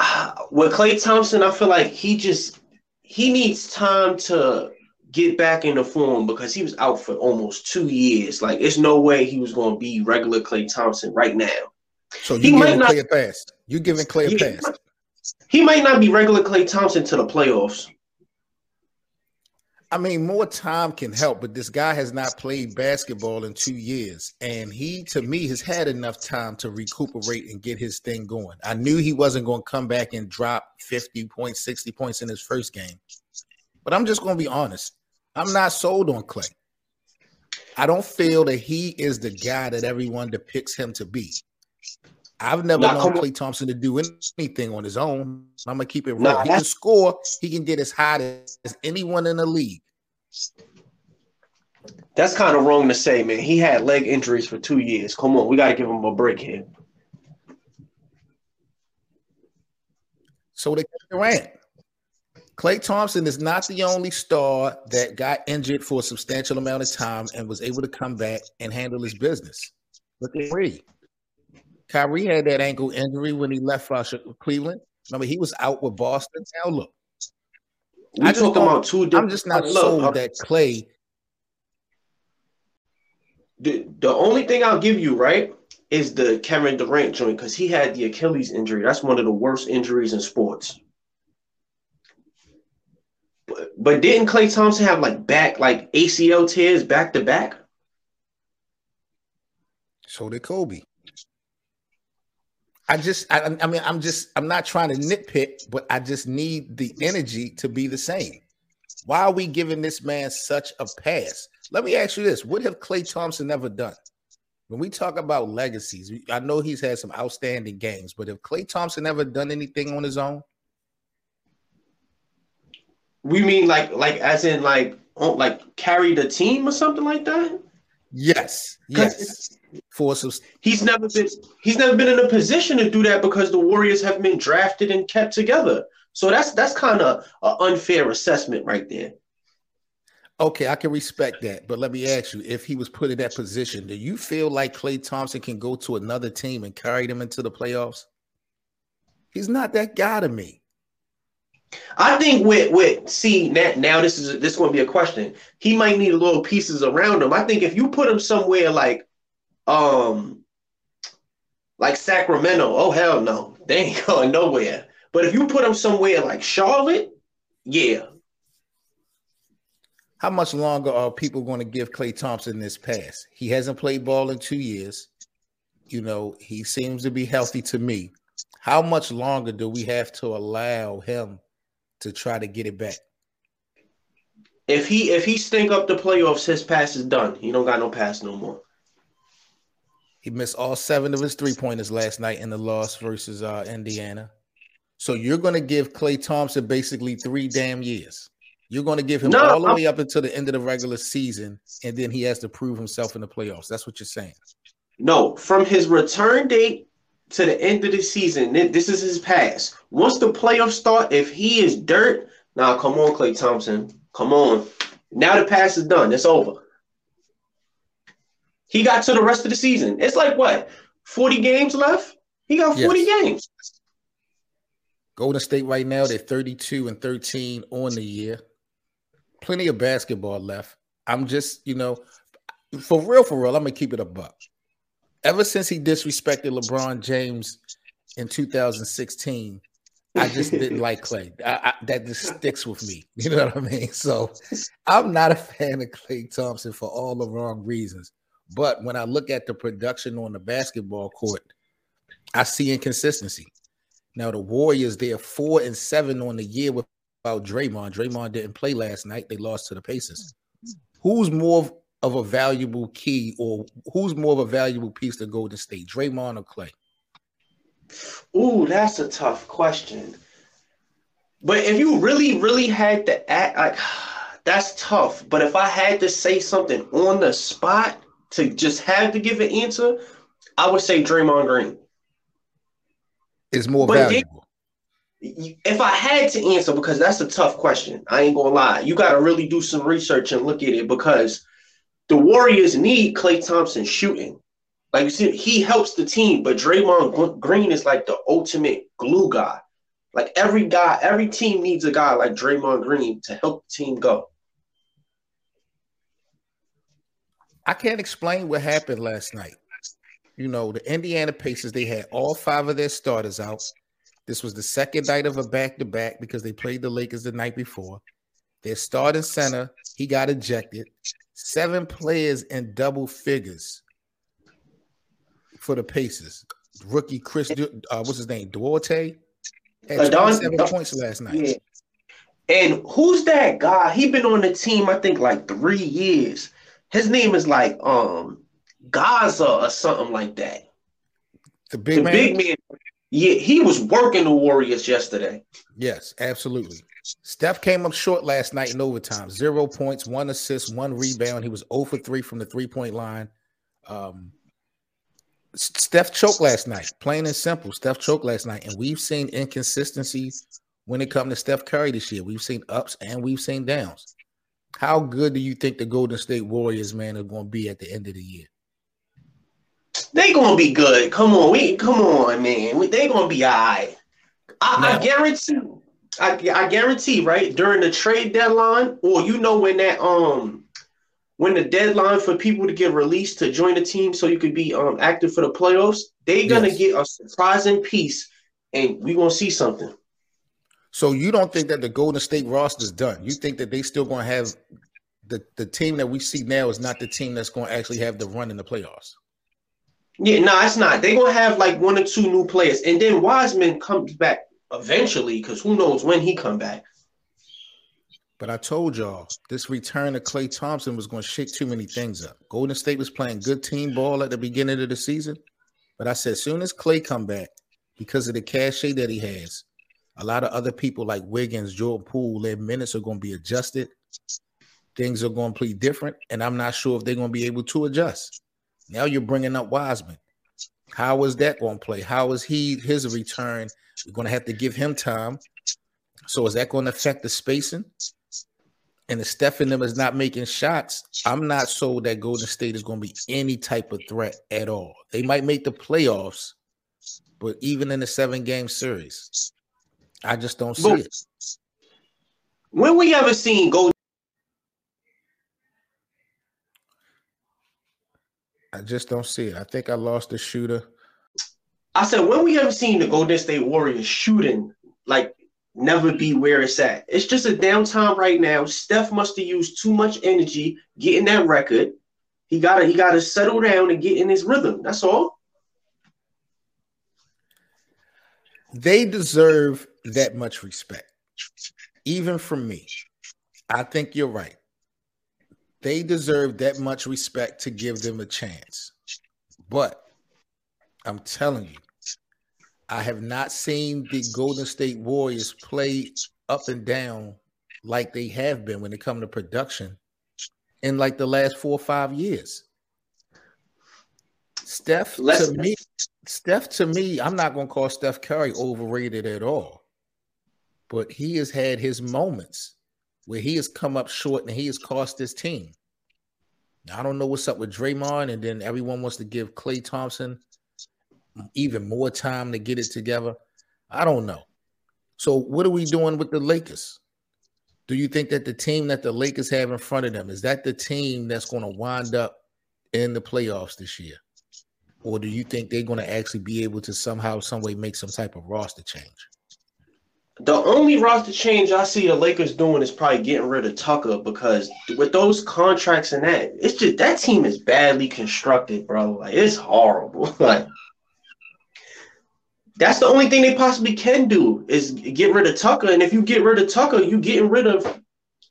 uh, with Klay Thompson, I feel like he just he needs time to get back into form because he was out for almost two years. Like, it's no way he was going to be regular Klay Thompson right now. So you giving not, Klay a pass? You giving Klay a pass? He might not be regular Klay Thompson to the playoffs. I mean, more time can help, but this guy has not played basketball in two years. And he, to me, has had enough time to recuperate and get his thing going. I knew he wasn't going to come back and drop 50 points, 60 points in his first game. But I'm just going to be honest. I'm not sold on Klay. I don't feel that he is the guy that everyone depicts him to be. I've never nah, known Klay Thompson to do anything on his own. I'm gonna keep it real. Nah, he can score. He can get as hot as anyone in the league. That's kind of wrong to say, man. He had leg injuries for two years. Come on, we got to give him a break here. So the Durant. Klay Thompson is not the only star that got injured for a substantial amount of time and was able to come back and handle his business. Look at Kyrie. Kyrie had that ankle injury when he left Cleveland. Remember, he was out with Boston. Now look, we I just about two. different. I'm just not look, sold that Klay. The the only thing I'll give you right is the Kevin Durant joint because he had the Achilles injury. That's one of the worst injuries in sports. But, but didn't Klay Thompson have like back like ACL tears back to back? So did Kobe. I just, I, I, mean, I'm just, I'm not trying to nitpick, but I just need the energy to be the same. Why are we giving this man such a pass? Let me ask you this: What have Klay Thompson ever done? When we talk about legacies, I know he's had some outstanding games, but have Klay Thompson ever done anything on his own? We mean like, like as in like, like carry the team or something like that? Yes, yes forces. He's never been he's never been in a position to do that because the Warriors have been drafted and kept together. So that's that's kind of an unfair assessment right there. Okay, I can respect that, but let me ask you: If he was put in that position, do you feel like Klay Thompson can go to another team and carry them into the playoffs? He's not that guy to me. I think with with see now, now this is this is going to be a question. He might need a little pieces around him. I think if you put him somewhere like um like Sacramento, oh hell no, they ain't going nowhere. But if you put him somewhere like Charlotte, yeah. How much longer are people going to give Klay Thompson this pass? He hasn't played ball in two years. You know, he seems to be healthy to me. How much longer do we have to allow him to try to get it back? If he if he stink up the playoffs, his pass is done. He don't got no pass no more. He missed all seven of his three pointers last night in the loss versus uh, Indiana. So you're going to give Klay Thompson basically three damn years. You're going to give him no, all the I'm, way up until the end of the regular season, and then he has to prove himself in the playoffs. That's what you're saying. No, from his return date to the end of the season, this is his pass. Once the playoffs start, if he is dirt, now come on, Klay Thompson, come on. Now the pass is done. It's over. He got to the rest of the season. It's like what, 40 games left? He got 40 yes. games. Golden State right now, they're 32 and 13 on the year. Plenty of basketball left. I'm just, you know, for real, for real, I'm gonna keep it a buck. Ever since he disrespected LeBron James in 2016, I just didn't like Klay. I, I, that just sticks with me. You know what I mean? So I'm not a fan of Klay Thompson for all the wrong reasons. But when I look at the production on the basketball court, I see inconsistency. Now the Warriors, they're four and seven on the year without Draymond. Draymond didn't play last night. They lost to the Pacers. Who's more of a valuable key, or who's more of a valuable piece to Golden State, Draymond or Klay? Ooh, that's a tough question. But if you really, really had to act like that's tough. But if I had to say something on the spot, to just have to give an answer, I would say Draymond Green is more but valuable. if I had to answer, because that's a tough question, I ain't gonna lie. You got to really do some research and look at it because the Warriors need Klay Thompson shooting. Like you see, he helps the team, but Draymond Green is like the ultimate glue guy. Like every guy, every team needs a guy like Draymond Green to help the team go. I can't explain what happened last night. You know, the Indiana Pacers, they had all five of their starters out. This was the second night of a back to back because they played the Lakers the night before. Their starting center, he got ejected. Seven players in double figures for the Pacers. Rookie Chris, uh, what's his name? Duarte had 27 points last night. Yeah. And who's that guy? He been on the team, I think, like three years. His name is like um Gaza or something like that. The big the man. Big man. Yeah, he was working the Warriors yesterday. Yes, absolutely. Steph came up short last night in overtime. Zero points, one assist, one rebound. He was 0 for 3 from the three-point line. Um, Steph choked last night, plain and simple. Steph choked last night, and we've seen inconsistencies when it comes to Steph Curry this year. We've seen ups and we've seen downs. How good do you think the Golden State Warriors, man, are going to be at the end of the year? They're gonna be good. Come on, we come on, man. They're gonna be all right. I, I guarantee. I, I guarantee, right during the trade deadline, or you know when that um when the deadline for people to get released to join the team so you could be um active for the playoffs, they're gonna yes. get a surprising piece, and we are gonna see something. So you don't think that the Golden State roster is done? You think that they still gonna have the the team that we see now is not the team that's gonna actually have the run in the playoffs? Yeah, no, it's not. They're gonna have like one or two new players, and then Wiseman comes back eventually because who knows when he come back. But I told y'all this return of Klay Thompson was going to shake too many things up. Golden State was playing good team ball at the beginning of the season, but I said as soon as Klay come back, because of the cachet that he has, a lot of other people like Wiggins, Jordan Poole, their minutes are going to be adjusted. Things are going to be different, and I'm not sure if they're going to be able to adjust. Now you're bringing up Wiseman. How is that going to play? How is he his return? You're going to have to give him time. So is that going to affect the spacing? And if Steph and them is not making shots, I'm not sold that Golden State is going to be any type of threat at all. They might make the playoffs, but even in the seven game series, I just don't see but, it. When we ever seen Golden I just don't see it. I think I lost the shooter. I said, when we ever seen the Golden State Warriors shooting like never be where it's at? It's just a downtime right now. Steph must have used too much energy getting that record. He gotta he gotta settle down and get in his rhythm. That's all. They deserve that much respect, even from me. I think you're right. They deserve that much respect to give them a chance. But I'm telling you, I have not seen the Golden State Warriors play up and down like they have been when it comes to production in like the last four or five years. Steph to me, Steph to me, I'm not gonna call Steph Curry overrated at all, but he has had his moments where he has come up short and he has cost his team. I don't know what's up with Draymond, and then everyone wants to give Klay Thompson even more time to get it together. I don't know. So, what are we doing with the Lakers? Do you think that the team that the Lakers have in front of them is that the team that's going to wind up in the playoffs this year? Or do you think they're going to actually be able to somehow, some way make some type of roster change? The only roster change I see the Lakers doing is probably getting rid of Tucker because with those contracts and that, it's just that team is badly constructed, bro. Like it's horrible. like that's the only thing they possibly can do is get rid of Tucker. And if you get rid of Tucker, you're getting rid of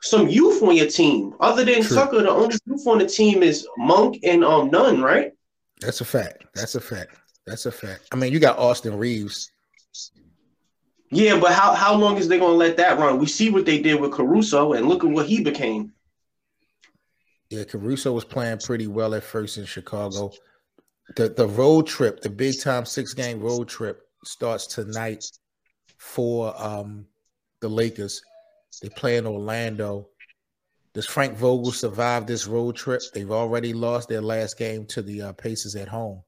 some youth on your team. Other than True. Tucker, the only youth on the team is Monk and um Nunn, right? That's a fact. That's a fact. That's a fact. I mean, you got Austin Reaves. yeah, but how, how long is they going to let that run? We see what they did with Caruso, and look at what he became. Yeah, Caruso was playing pretty well at first in Chicago. The the road trip, the big time six game road trip, starts tonight for um the Lakers. They play in Orlando. Does Frank Vogel survive this road trip? They've already lost their last game to the uh, Pacers at home.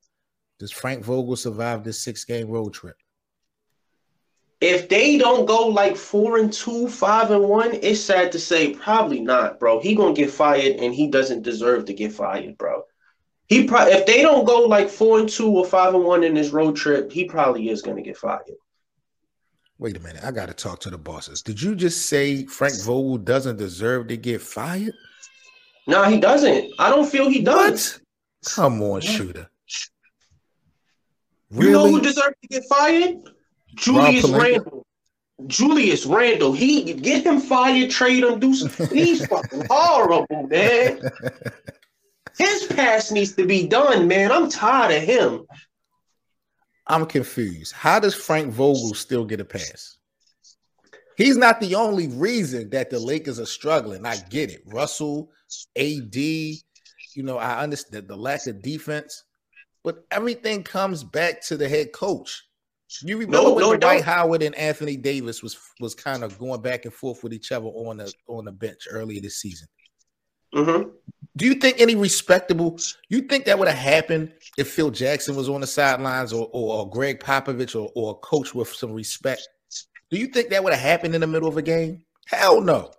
Does Frank Vogel survive this six game road trip? if they don't go like four and two, five and one, it's sad to say, probably not, bro. He gonna get fired, and he doesn't deserve to get fired, bro. He pro- if they don't go like four and two or five and one in this road trip, he probably is gonna get fired. Wait a minute, I got to talk to the bosses. Did you just say Frank Vogel doesn't deserve to get fired? No, he doesn't. I don't feel he does. What? Come on, shooter. Really? You know who deserves to get fired? Julius Randle. Julius Randle. He get him fired, trade him, do some. He's fucking horrible, man. His pass needs to be done, man. I'm tired of him. I'm confused. How does Frank Vogel still get a pass? He's not the only reason that the Lakers are struggling. I get it. Russell, AD, you know, I understand the lack of defense, but everything comes back to the head coach. You remember no, when no, Dwight Howard and Anthony Davis was was kind of going back and forth with each other on the on the bench earlier this season. Mm-hmm. Do you think any respectable? You think that would have happened if Phil Jackson was on the sidelines, or, or, or Gregg Popovich, or, or a coach with some respect? Do you think that would have happened in the middle of a game? Hell no.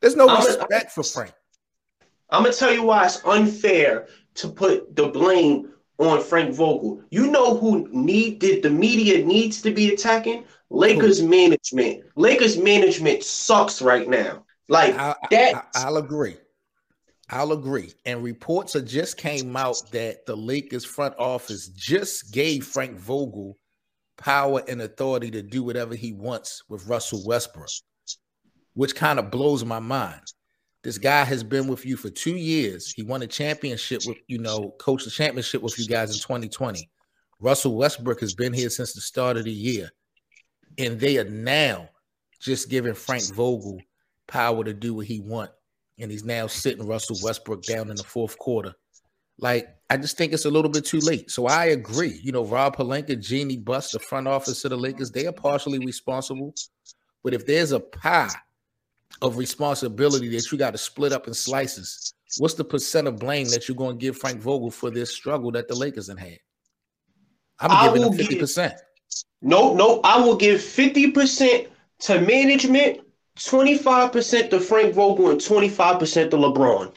There's no I'm respect for Frank. I'm gonna tell you why it's unfair to put the blame on Frank Vogel. You know who needed the media needs to be attacking? Lakers who? management. Lakers management sucks right now. Like I, that. I'll agree. I'll agree. And reports have just came out that the Lakers front office just gave Frank Vogel power and authority to do whatever he wants with Russell Westbrook, which kind of blows my mind. This guy has been with you for two years. He won a championship with, you know, coached the championship with you guys in 2020. Russell Westbrook has been here since the start of the year. And they are now just giving Frank Vogel power to do what he wants and he's now sitting Russell Westbrook down in the fourth quarter. Like, I just think it's a little bit too late. So I agree. You know, Rob Pelinka, Jeanie Buss, the front office of the Lakers, they are partially responsible. But if there's a pie of responsibility that you got to split up in slices, what's the percent of blame that you're going to give Frank Vogel for this struggle that the Lakers have had? I'm giving him 50%. Give, no, no, I will give 50% to management 25% to Frank Vogel and 25% to LeBron.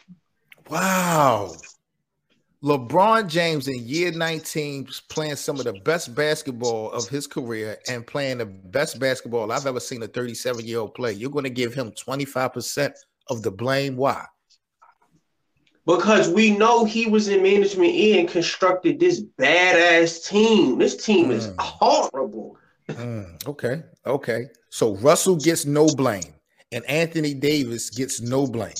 Wow. LeBron James in year 19 was playing some of the best basketball of his career and playing the best basketball I've ever seen a 37 year old play. You're going to give him 25% of the blame. Why? Because we know he was in management and constructed this badass team. This team mm. is horrible. Mm, okay. Okay. So Russell gets no blame and Anthony Davis gets no blame.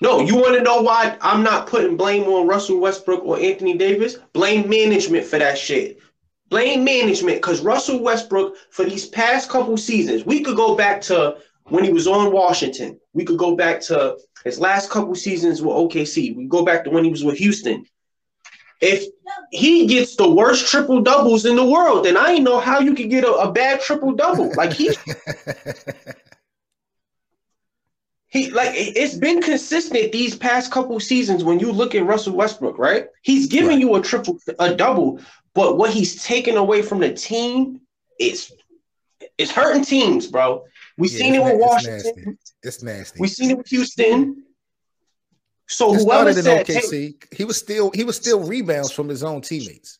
No, you want to know why I'm not putting blame on Russell Westbrook or Anthony Davis? Blame management for that shit. Blame management because Russell Westbrook, for these past couple seasons, we could go back to when he was on Washington. We could go back to his last couple seasons with OKC. We go back to when he was with Houston if he gets the worst triple doubles in the world, then I ain't know how you could get a, a bad triple double. Like he, he like it's been consistent these past couple seasons. When you look at Russell Westbrook, right? He's giving right. you a triple, a double, but what he's taking away from the team is it's hurting teams, bro. We yeah, seen it with Washington. It's nasty. It's nasty. We seen it with Houston. So it whoever said OKC, hey, he was still he was still rebounds from his own teammates.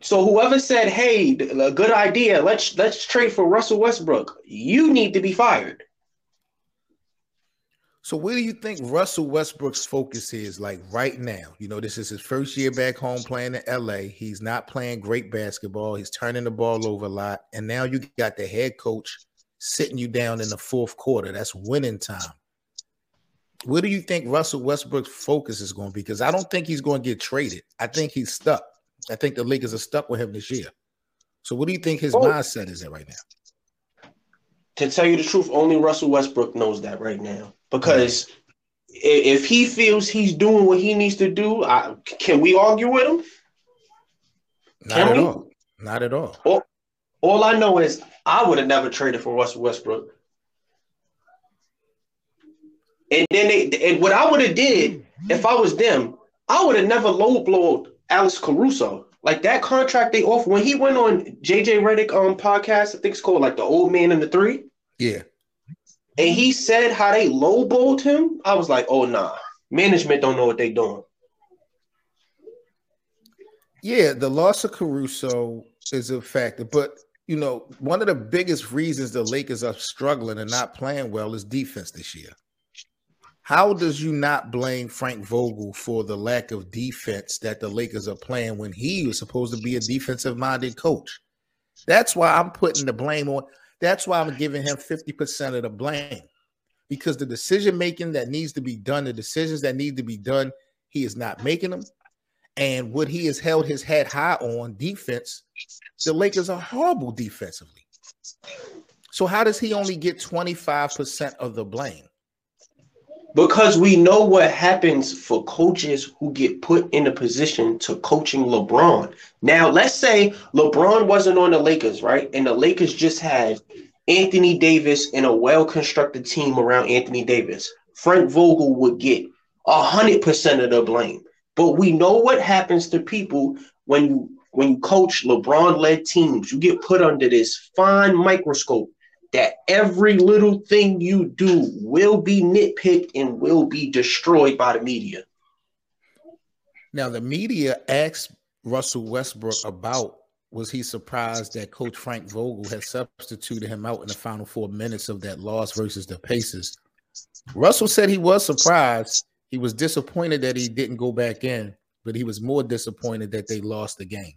So whoever said, "Hey, a good idea. Let's let's trade for Russell Westbrook," you need to be fired. So where do you think Russell Westbrook's focus is like right now? You know, this is his first year back home playing in LA. He's not playing great basketball. He's turning the ball over a lot. And now you got the head coach sitting you down in the fourth quarter. That's winning time. Where do you think Russell Westbrook's focus is going to be? Because I don't think he's going to get traded. I think he's stuck. I think the Lakers are stuck with him this year. So, what do you think his oh. mindset is at right now? To tell you the truth, only Russell Westbrook knows that right now. Because if he feels he's doing what he needs to do, I, can we argue with him? Not can at we? all. Not at all. all. All I know is I would have never traded for Russell Westbrook. And then they and what I would have did if I was them, I would have never low blowed Alex Caruso. like that contract they offered when he went on JJ Redick um podcast, I think it's called like the old man and the three. Yeah. And he said how they lowballed him. I was like, oh nah, management don't know what they doing. Yeah, the loss of Caruso is a factor, but you know, one of the biggest reasons the Lakers are struggling and not playing well is defense this year. How does you not blame Frank Vogel for the lack of defense that the Lakers are playing when he was supposed to be a defensive minded coach? That's why I'm putting the blame on. That's why I'm giving him 50% of the blame because the decision making that needs to be done, the decisions that need to be done, he is not making them. And what he has held his head high on defense, the Lakers are horrible defensively. So, how does he only get 25% of the blame? Because we know what happens for coaches who get put in a position to coaching LeBron. Now, let's say LeBron wasn't on the Lakers, right? And the Lakers just had Anthony Davis and a well constructed team around Anthony Davis. Frank Vogel would get 100% of the blame. But we know what happens to people when you when you coach LeBron led teams. You get put under this fine microscope that every little thing you do will be nitpicked and will be destroyed by the media. Now, the media asked Russell Westbrook about was he surprised that Coach Frank Vogel had substituted him out in the final four minutes of that loss versus the Pacers. Russell said he was surprised. He was disappointed that he didn't go back in, but he was more disappointed that they lost the game.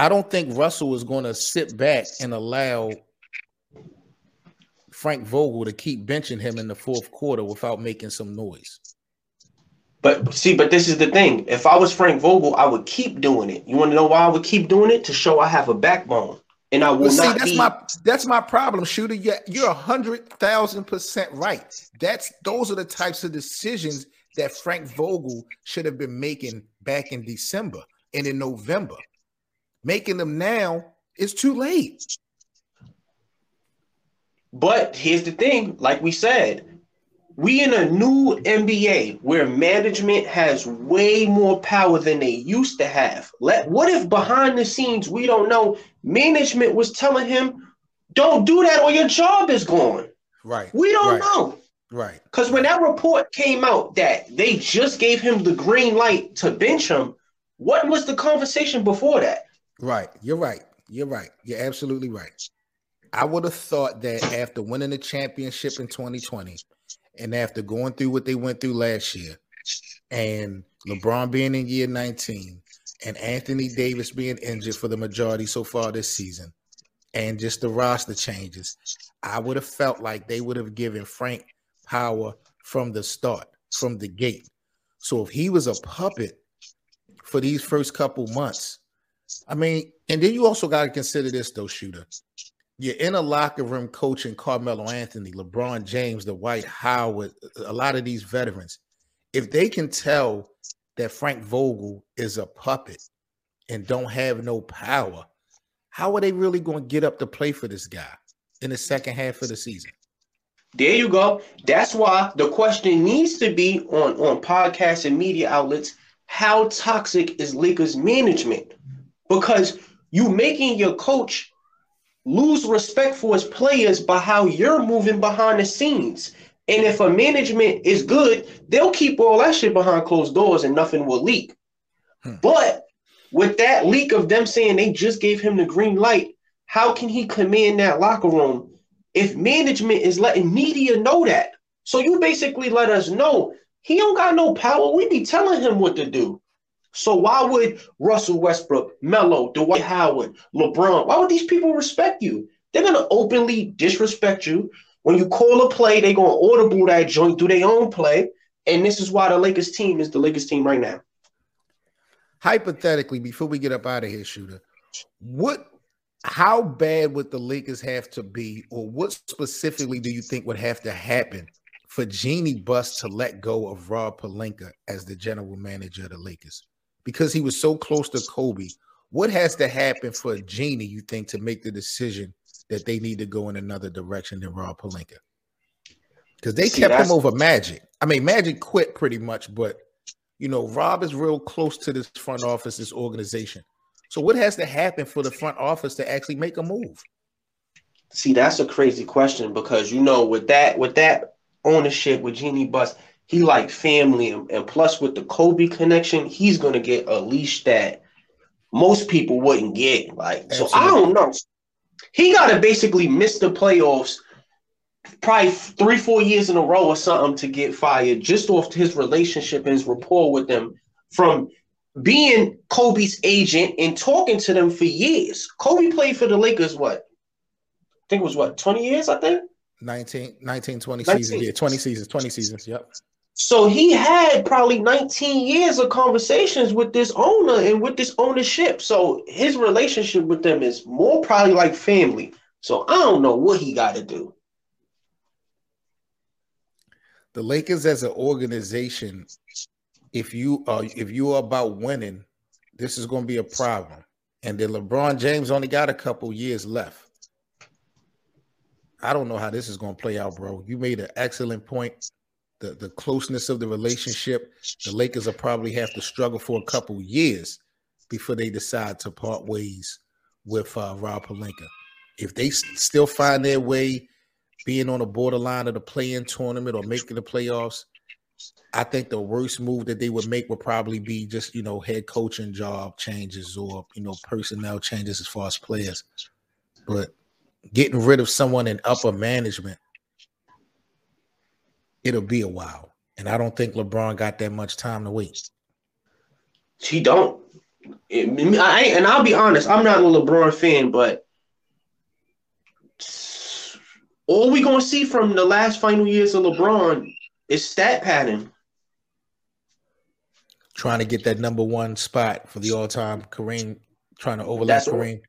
I don't think Russell is going to sit back and allow Frank Vogel to keep benching him in the fourth quarter without making some noise. But see, but this is the thing. If I was Frank Vogel, I would keep doing it. You want to know why I would keep doing it? To show I have a backbone. And I will well, see, not that's be... my that's my problem, shooter. You're you're a hundred thousand percent right. That's those are the types of decisions that Frank Vogel should have been making back in December and in November. Making them now is too late. But here's the thing, like we said, we in a new NBA where management has way more power than they used to have. Let what if behind the scenes we don't know management was telling him, "Don't do that or your job is gone." Right. We don't right. know. Right. Because when that report came out that they just gave him the green light to bench him, what was the conversation before that? Right. You're right. You're right. You're absolutely right. I would have thought that after winning the championship in 2020 and after going through what they went through last year and LeBron being in year 19 and Anthony Davis being injured for the majority so far this season and just the roster changes, I would have felt like they would have given Frank power from the start, from the gate. So if he was a puppet for these first couple months, I mean, and then you also got to consider this though, shooter. You're in a locker room coaching Carmelo Anthony, LeBron James, the Dwight Howard, a lot of these veterans. If they can tell that Frank Vogel is a puppet and don't have no power, how are they really going to get up to play for this guy in the second half of the season? There you go. That's why the question needs to be on, on podcasts and media outlets how toxic is Lakers management? Because you making your coach lose respect for his players by how you're moving behind the scenes. And if a management is good, they'll keep all that shit behind closed doors and nothing will leak. Hmm. But with that leak of them saying they just gave him the green light, how can he command that locker room if management is letting media know that? So you basically let us know he don't got no power. We be telling him what to do. So why would Russell Westbrook, Melo, Dwight Howard, LeBron, why would these people respect you? They're gonna openly disrespect you. When you call a play, they're gonna audible that joint, do their own play. And this is why the Lakers team is the Lakers team right now. Hypothetically, before we get up out of here, shooter, what how bad would the Lakers have to be, or what specifically do you think would have to happen for Jeanie Buss to let go of Rob Pelinka as the general manager of the Lakers? Because he was so close to Kobe. What has to happen for Jeanie, you think, to make the decision that they need to go in another direction than Rob Pelinka? Because they See, kept him over Magic. I mean, Magic quit pretty much, but You know, Rob is real close to this front office, this organization. So what has to happen for the front office to actually make a move? See, that's a crazy question because you know, with that with that ownership with Jeanie Buss, he like family, and, and plus with the Kobe connection, he's gonna get a leash that most people wouldn't get. Like, Absolutely. so I don't know. He got to basically miss the playoffs probably three, four years in a row or something to get fired just off his relationship and his rapport with them from being Kobe's agent and talking to them for years. Kobe played for the Lakers, what? I think it was what, 20 years, I think? 19, 19 20 19. seasons. Yeah, 20 seasons, 20 seasons. Yep. So he had probably 19 years of conversations with this owner and with this ownership. So his relationship with them is more probably like family. So I don't know what he got to do. The Lakers as an organization, if you are if you are about winning, this is going to be a problem. And then LeBron James only got a couple years left. I don't know how this is going to play out, bro. You made an excellent point the, the closeness of the relationship, the Lakers will probably have to struggle for a couple years before they decide to part ways with uh, Rob Pelinka. If they still find their way being on the borderline of the play-in tournament or making the playoffs, I think the worst move that they would make would probably be just you know head coaching job changes or you know personnel changes as far as players. But getting rid of someone in upper management it'll be a while. And I don't think LeBron got that much time to waste. He don't. I, and I'll be honest, I'm not a LeBron fan, but all we gonna see from the last final years of LeBron is stat pattern. Trying to get that number one spot for the all-time Kareem, trying to overlap That's Kareem.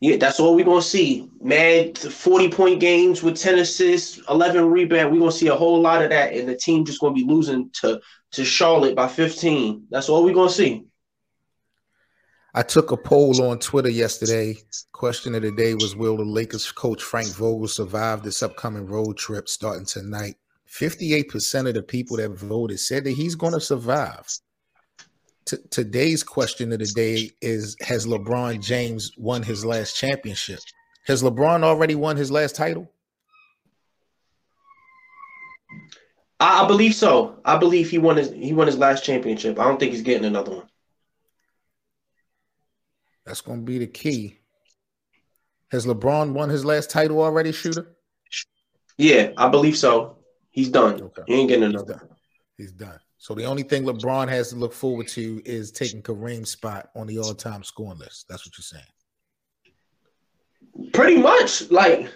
Yeah, that's all we're gonna see. Man, 40 point games with 10 assists, 11 rebound. We're gonna see a whole lot of that, and the team just gonna be losing to to Charlotte by 15. That's all we're gonna see. I took a poll on Twitter yesterday. Question of the day was Will the Lakers coach Frank Vogel survive this upcoming road trip starting tonight? 58% of the people that voted said that he's to survive t- today's question of the day is Has LeBron James won his last championship? Has LeBron already won his last title? I, I believe so. I believe he won his he won his last championship. I don't think he's getting another one. That's going to be the key. Has LeBron won his last title already, shooter? Yeah, I believe so. He's done. Okay. He ain't getting another. He's done. He's done. So the only thing LeBron has to look forward to is taking Kareem's spot on the all-time scoring list. That's what you're saying. Pretty much, like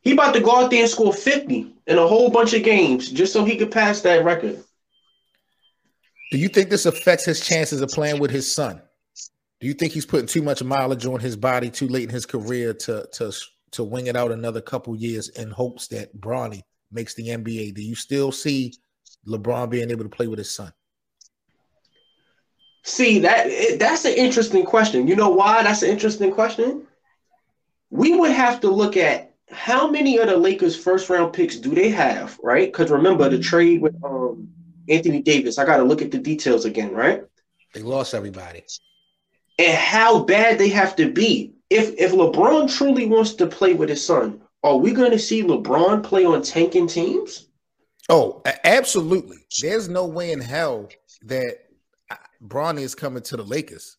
he about to go out there and score 50 in a whole bunch of games just so he could pass that record. Do you think this affects his chances of playing with his son? Do you think he's putting too much mileage on his body too late in his career to to to wing it out another couple years in hopes that Bronny makes the NBA? Do you still see LeBron being able to play with his son? See that that's an interesting question. You know why that's an interesting question? We would have to look at how many of the Lakers' first round picks do they have, right? Because remember the trade with um, Anthony Davis. I got to look at the details again, right? They lost everybody. And how bad they have to be. If if LeBron truly wants to play with his son, are we going to see LeBron play on tanking teams? Oh, absolutely. There's no way in hell that uh, Bronny is coming to the Lakers.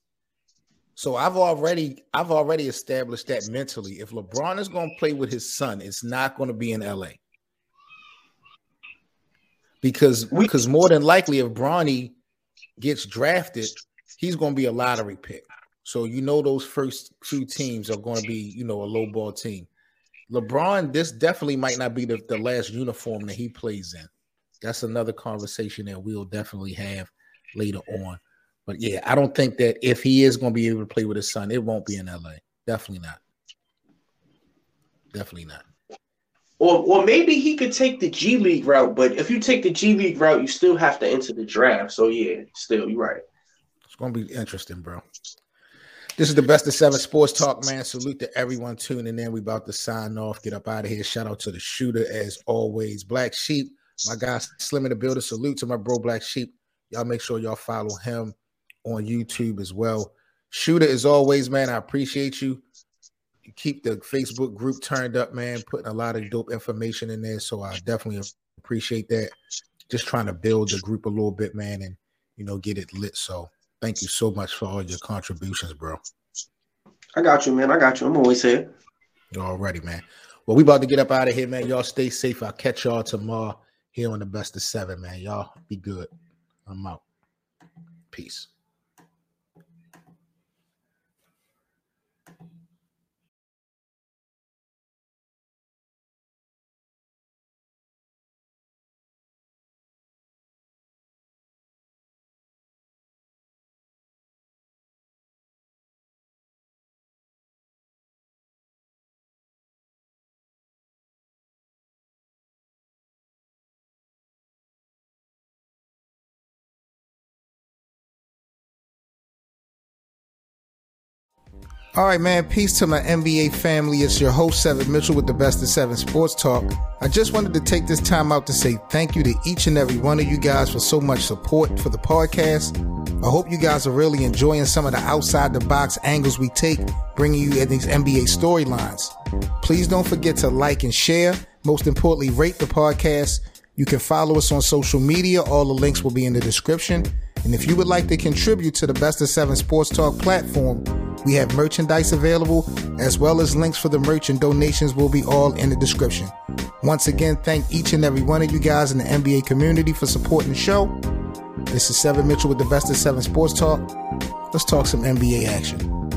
So I've already I've already established that mentally. If LeBron is going to play with his son, it's not going to be in LA. Because because more than likely if Bronny gets drafted, he's going to be a lottery pick. So you know those first two teams are going to be, you know, a low ball team. LeBron, this definitely might not be the, the last uniform that he plays in. That's another conversation that we'll definitely have later on. But yeah, I don't think that if he is going to be able to play with his son, it won't be in LA. Definitely not. Definitely not. Or, or maybe he could take the G League route, but if you take the G League route, you still have to enter the draft. So yeah, still, you're right. It's gonna be interesting, bro. This is the best of seven sports talk, man. Salute to everyone tuning in. We about to sign off, get up out of here. Shout out to the shooter as always. Black Sheep, my guy Slim in the building. Salute to my bro Black Sheep. Y'all make sure y'all follow him on YouTube as well. Shooter, as always, man, I appreciate you. You keep the Facebook group turned up, man, putting a lot of dope information in there. So I definitely appreciate that. Just trying to build the group a little bit, man, and you know, get it lit. So thank you so much for all your contributions, bro. I got you, man. I got you. I'm always here. You're already, man. Well, we about to get up out of here, man. Y'all stay safe. I'll catch y'all tomorrow here on the best of seven, man. Y'all be good. I'm out. Peace. All right, man. Peace to my NBA family. It's your host, Seven Mitchell, with the best of seven sports talk. I just wanted to take this time out to say thank you to each and every one of you guys for so much support for the podcast. I hope you guys are really enjoying some of the outside the box angles we take, bringing you these NBA storylines. Please don't forget to like and share. Most importantly, rate the podcast. You can follow us on social media. All the links will be in the description. And if you would like to contribute to the Best of Seven Sports Talk platform, we have merchandise available as well as links for the merch and donations will be all in the description. Once again, thank each and every one of you guys in the NBA community for supporting the show. This is Seven Mitchell with the Best of Seven Sports Talk. Let's talk some NBA action.